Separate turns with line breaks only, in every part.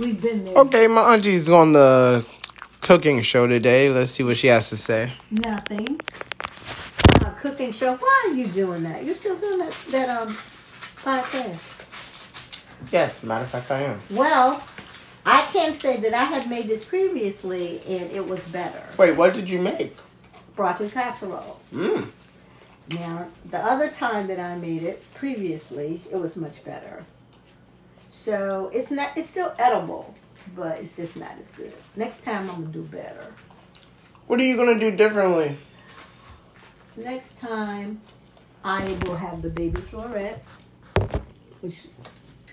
we've been there.
Okay, my auntie's on the cooking show today. Let's see what she has to say.
Nothing. A cooking show. Why are you doing that? You're still doing that that um podcast?
Yes, matter of fact, I am.
Well, I can't say that I had made this previously and it was better.
Wait, what did you make?
Broccoli casserole.
Mmm.
Now, the other time that I made it previously, it was much better. So it's not. It's still edible, but it's just not as good. Next time I'm gonna do better.
What are you gonna do differently?
Next time, I will have the baby florets, which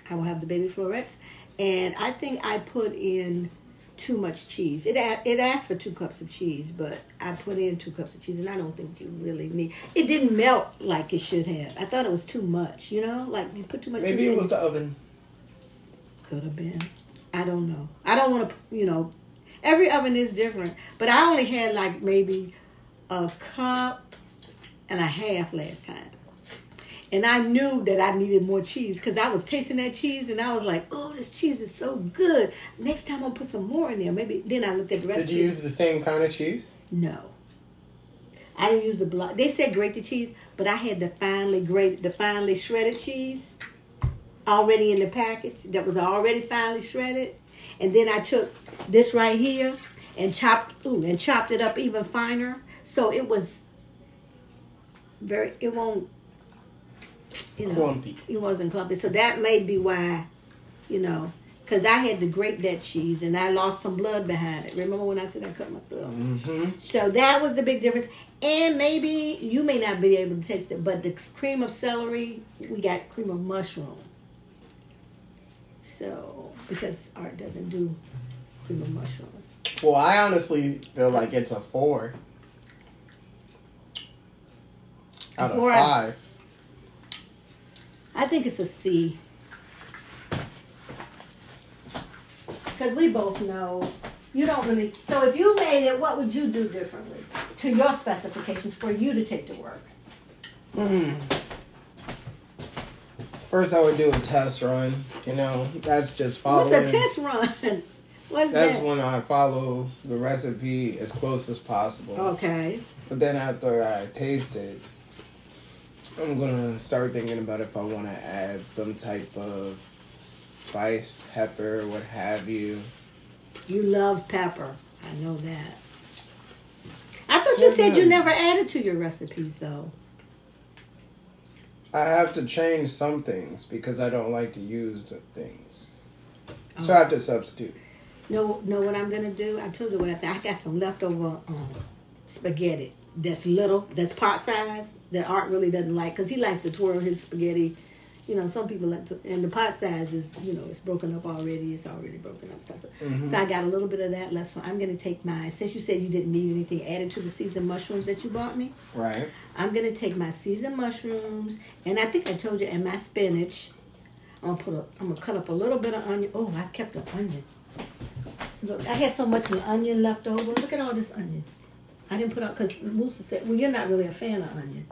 I will have the baby florets, and I think I put in too much cheese. It it asked for two cups of cheese, but I put in two cups of cheese, and I don't think you really need. It didn't melt like it should have. I thought it was too much. You know, like you put too much.
Maybe it was the oven.
Could have been. I don't know. I don't want to. You know, every oven is different, but I only had like maybe a cup and a half last time. And I knew that I needed more cheese because I was tasting that cheese and I was like, oh, this cheese is so good. Next time I'll put some more in there. Maybe then I looked at the recipe.
Did you use the same kind of cheese?
No. I didn't use the block. They said grated cheese, but I had the finely grated, the finely shredded cheese already in the package that was already finely shredded. And then I took this right here and chopped ooh, and chopped it up even finer. So it was very it won't you know
Clumpy.
it wasn't clumpy. So that may be why, you know, because I had to grate that cheese and I lost some blood behind it. Remember when I said I cut my throat?
Mm-hmm.
So that was the big difference. And maybe you may not be able to taste it, but the cream of celery, we got cream of mushroom. So because Art doesn't do cream of mushroom.
Well, I honestly feel like it's a four out of
Four of-
five.
I think it's a C. Because we both know you don't really. So if you made it, what would you do differently to your specifications for you to take to work?
Hmm. First, I would do a test run. You know, that's just following.
What's a test run? What's that?
That's
that?
when I follow the recipe as close as possible.
Okay.
But then after I taste it, I'm gonna start thinking about if I want to add some type of spice, pepper, what have you.
You love pepper. I know that. I thought you said you never added to your recipes though.
I have to change some things because I don't like to use the things. So
Oh.
I have to substitute.
Know know what I'm gonna do? I told you what I think. I got some leftover um, spaghetti that's little, that's pot size that Art really doesn't like because he likes to twirl his spaghetti. You know, some people like to, and the pot size is, you know, it's broken up already. It's already broken up stuff. So,
Mhm.
so I got a little bit of that left. So I'm gonna take my. Since you said you didn't need anything added to the seasoned mushrooms that you bought me,
Right.
I'm gonna take my seasoned mushrooms, and I think I told you, and my spinach. I'm gonna put a. I'm gonna cut up a little bit of onion. Oh, I kept an onion. Look, I had so much of the onion left over. Look at all this onion. I didn't put up because Musa said, "Well, you're not really a fan of onion,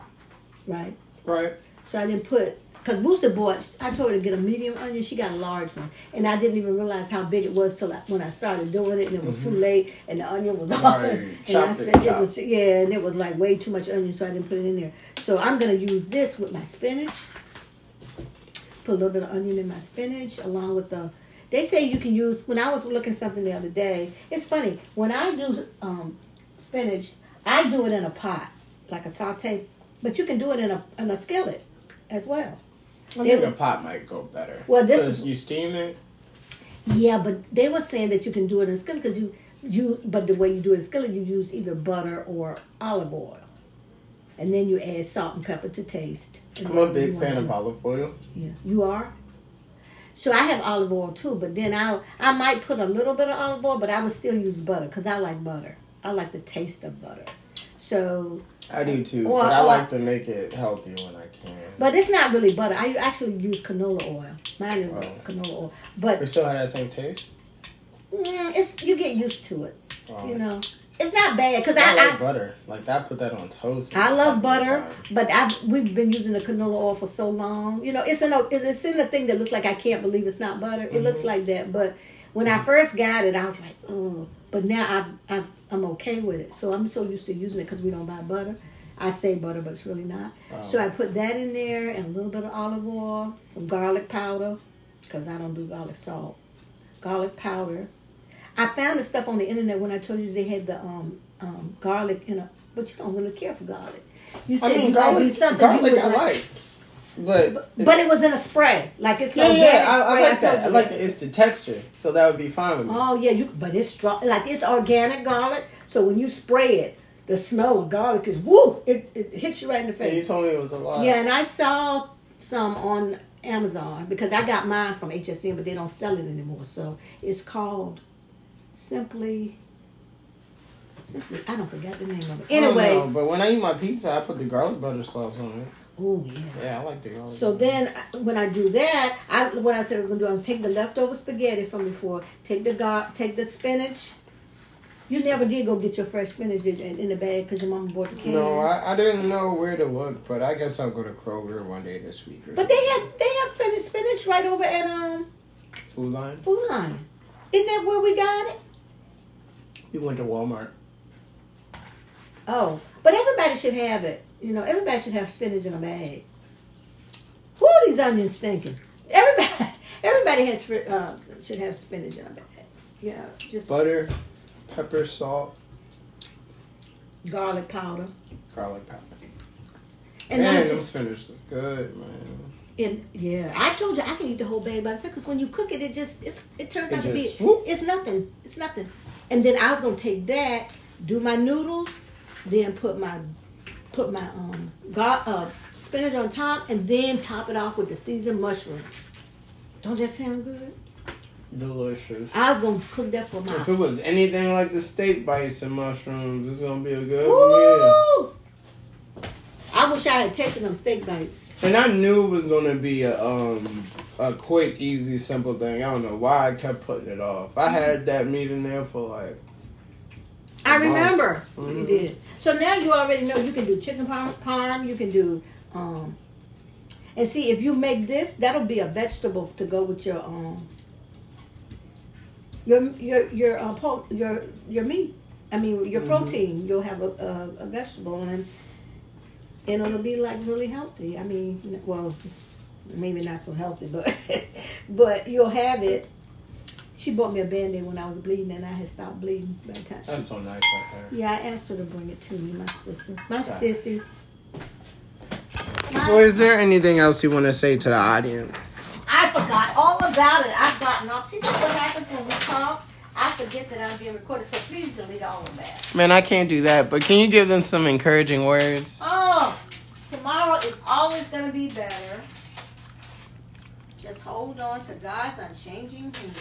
right?"
Right.
So I didn't put. Because Musa bought, I told her to get a medium onion. She got a large one, and I didn't even realize how big it was till I, when I started doing it, and it was too late, and the onion was all.
Right.
And I
Chopped it,
said it
chopped.
was yeah, and it was like way too much onion, so I didn't put it in there. So I'm gonna use this with my spinach. Put a little bit of onion in my spinach, along with the. They say you can use. When I was looking something the other day, it's funny when I do um, spinach, I do it in a pot, like a saute, but you can do it in a in a skillet as well.
I
It
think
was-
a pot might go better.
Well, this is-
you steam it.
Yeah, but they were saying that you can do it in skillet because you use, but the way you do it in skillet, you use either butter or olive oil, and then you add salt and pepper to taste.
I'm a big fan of olive oil.
Yeah, you are. So I have olive oil too, but then I I might put a little bit of olive oil, but I would still use butter because I like butter. I like the taste of butter. So,
I do too,
Or-
but I
or-
like to make it healthy when I can.
but it's not really butter. I actually use canola oil. Mine is
Oh.
canola oil, but
it still have that same taste.
mm, it's you get used to it.
Um,
You know, it's not bad because
I,
I,
like
I
butter. Like I put that on toast.
I love butter, but I we've been using the canola oil for so long. You know, it's in a it's it's in a thing that looks like I can't believe it's not butter. It looks
Mhm.
like that, but When I first got it, I was like, oh, but now I've, I've, I'm okay with it. So I'm so used to using it because we don't buy butter. I say butter, but it's really not.
Oh.
So I put that in there and a little bit of olive oil, some garlic powder, because I don't do garlic salt. Garlic powder. I found the stuff on the internet when I told you they had the um, um, garlic in a, but you don't really care for garlic. You
I mean,
you
garlic.
something
Garlic, I like. But
But it was in a spray, like it's
yeah, yeah, I, I like
told
that. I like it. It's the texture, so that would be fine with me.
Oh yeah, you but it's strong. Like it's organic garlic. So when you spray it, the smell of garlic is woo. It, it hits you right in the
Yeah, you told me it was a lot.
Yeah, and I saw some on Amazon because I got mine from HSN, but they don't sell it anymore. So it's called Simply. Simply, I don't forget the name of it.
I
Anyway,
know, but when I eat my pizza, I put the garlic butter sauce on it.
Oh yeah.
Yeah, I like the garlic.
So then, when I do that, I what I said I was gonna do, I'm take the leftover spaghetti from before, take the gar, take the spinach. You never did go get your fresh spinach in, in the bag because your mama bought the can.
No, I, I didn't know where to look, but I guess I'll go to Kroger one day this week.
But they have they have finished spinach right over at um
Food Lion.
Food Lion. Isn't that where we got it?
We went to Walmart.
Oh, but everybody should have it. You know, everybody should have spinach in a bag. Who are these onions thinking? Everybody, everybody has uh, should have spinach in a bag. Yeah, just
Butter, pepper, salt,
garlic powder.
garlic powder.
And
man, them spinach is good, man.
And yeah, I told you I can eat the whole bag by myself because when you cook it, it just it's, it turns
It
out to be
whoop.
it's nothing. It's nothing. And then I was gonna take that, do my noodles, then put my put my um got, uh, spinach on top, and then top it off with the seasoned mushrooms. Don't that sound good?
Delicious.
I was gonna cook that for my.
If it was anything like the steak bites and mushrooms, it's gonna be a good meal.
I wish I had tasted them steak bites.
And I knew it was gonna be a um a quick, easy, simple thing. I don't know why I kept putting it off. I had that meat in there for like
I
Wow.
remember you did. So now you already know you can do chicken parm, parm you can do, um, and see if you make this, that'll be a vegetable to go with your um, your your your uh, po- your your meat. I mean your
Mhm.
protein. You'll have a, a, a vegetable and and it'll be like really healthy. I mean, well, maybe not so healthy, but but you'll have it. She bought me a band-aid when I was bleeding, and I had stopped bleeding by the time she
that's so nice of her.
yeah, I asked her to bring it to me, my sister. My
Okay.
sissy. My-
Well, is there anything else you want to say to the audience?
I forgot all about it. I've gotten off. See, that's what happens when we talk. I forget that I'm being recorded, so please delete all of that.
Man, I can't do that, but can you give them some encouraging words?
Oh, tomorrow is always going to be better. Just hold on to God's unchanging hand.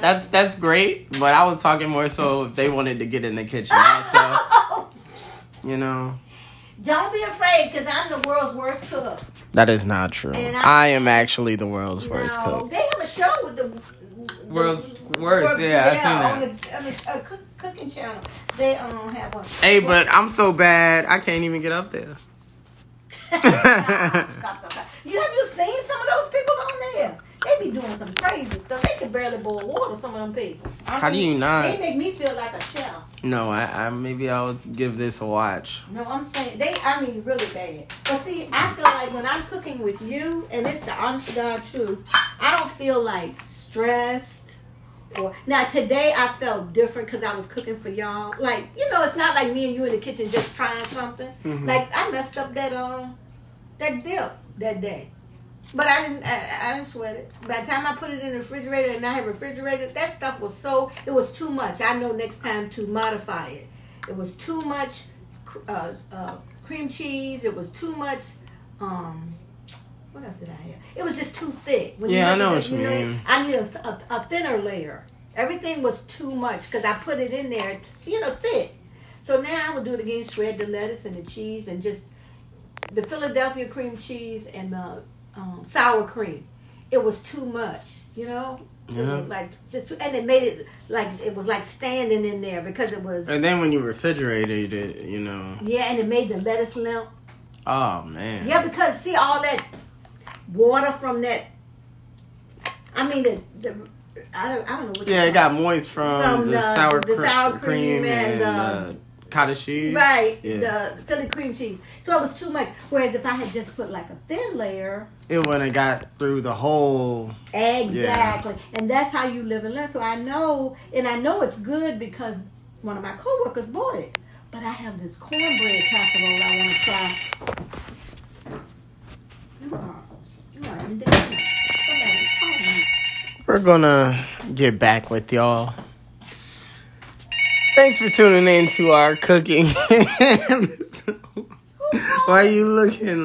That's that's great, but I was talking more so if they wanted to get in the kitchen. Also, you know,
Don't be afraid, because I'm the world's worst cook.
that is not true.
And I-
I am actually the world's worst cook.
they have a show with the, the
World's Worst, yeah, I seen that.
on the I mean, a cook, cooking channel. They um have one.
Hey, but I'm so bad, I can't even get up there.
stop, stop, stop, stop. You have you seen some of those people on there? They be doing some crazy stuff. They can barely boil water. Some of them people. I
How do you not?
They make me feel like a chef.
No, I, I maybe I'll give this a watch.
No, I'm saying they. I mean, really bad. But see, I feel like when I'm cooking with you, and it's the honest to God truth, I don't feel like stressed. Or now today I felt different because I was cooking for y'all. Like you know, it's not like me and you in the kitchen just trying something.
Mhm.
Like I messed up that um that dip that day, but I didn't. I, I didn't sweat it. By the time I put it in the refrigerator and I had refrigerated, that stuff was so. It was too much. I know next time to modify it. It was too much uh, uh, cream cheese. It was too much. Um, what else did I have? It was just too thick. When
Yeah, I know what you mean.
I need a, a, a thinner layer. Everything was too much because I put it in there, t- you know, thick. So now I would do it again, shred the lettuce and the cheese and just the Philadelphia cream cheese and the um, sour cream. It was too much, you know.
Yeah.
like just too, and it made it like it was like standing in there because it was
And then when you refrigerated it, you know.
yeah, and it made the lettuce limp.
Oh man.
Yeah, because see all that water from that. I mean the the I don't, I don't know what.
Yeah, it got moist from,
From
the,
the-
sour,
the sour
cream,
cream
and,
and,
uh, cottage cheese.
Right,
Yeah.
the Philly cream cheese. So it was too much. Whereas if I had just put like a thin layer,
It wouldn't have got through the whole.
exactly, and that's how you live and learn. So I know, and I know it's good because one of my coworkers bought it. But I have this cornbread casserole I want to try. You are, you are indignant. Somebody call me.
We're gonna get back with y'all. Thanks for tuning in to our cooking. Why are you looking?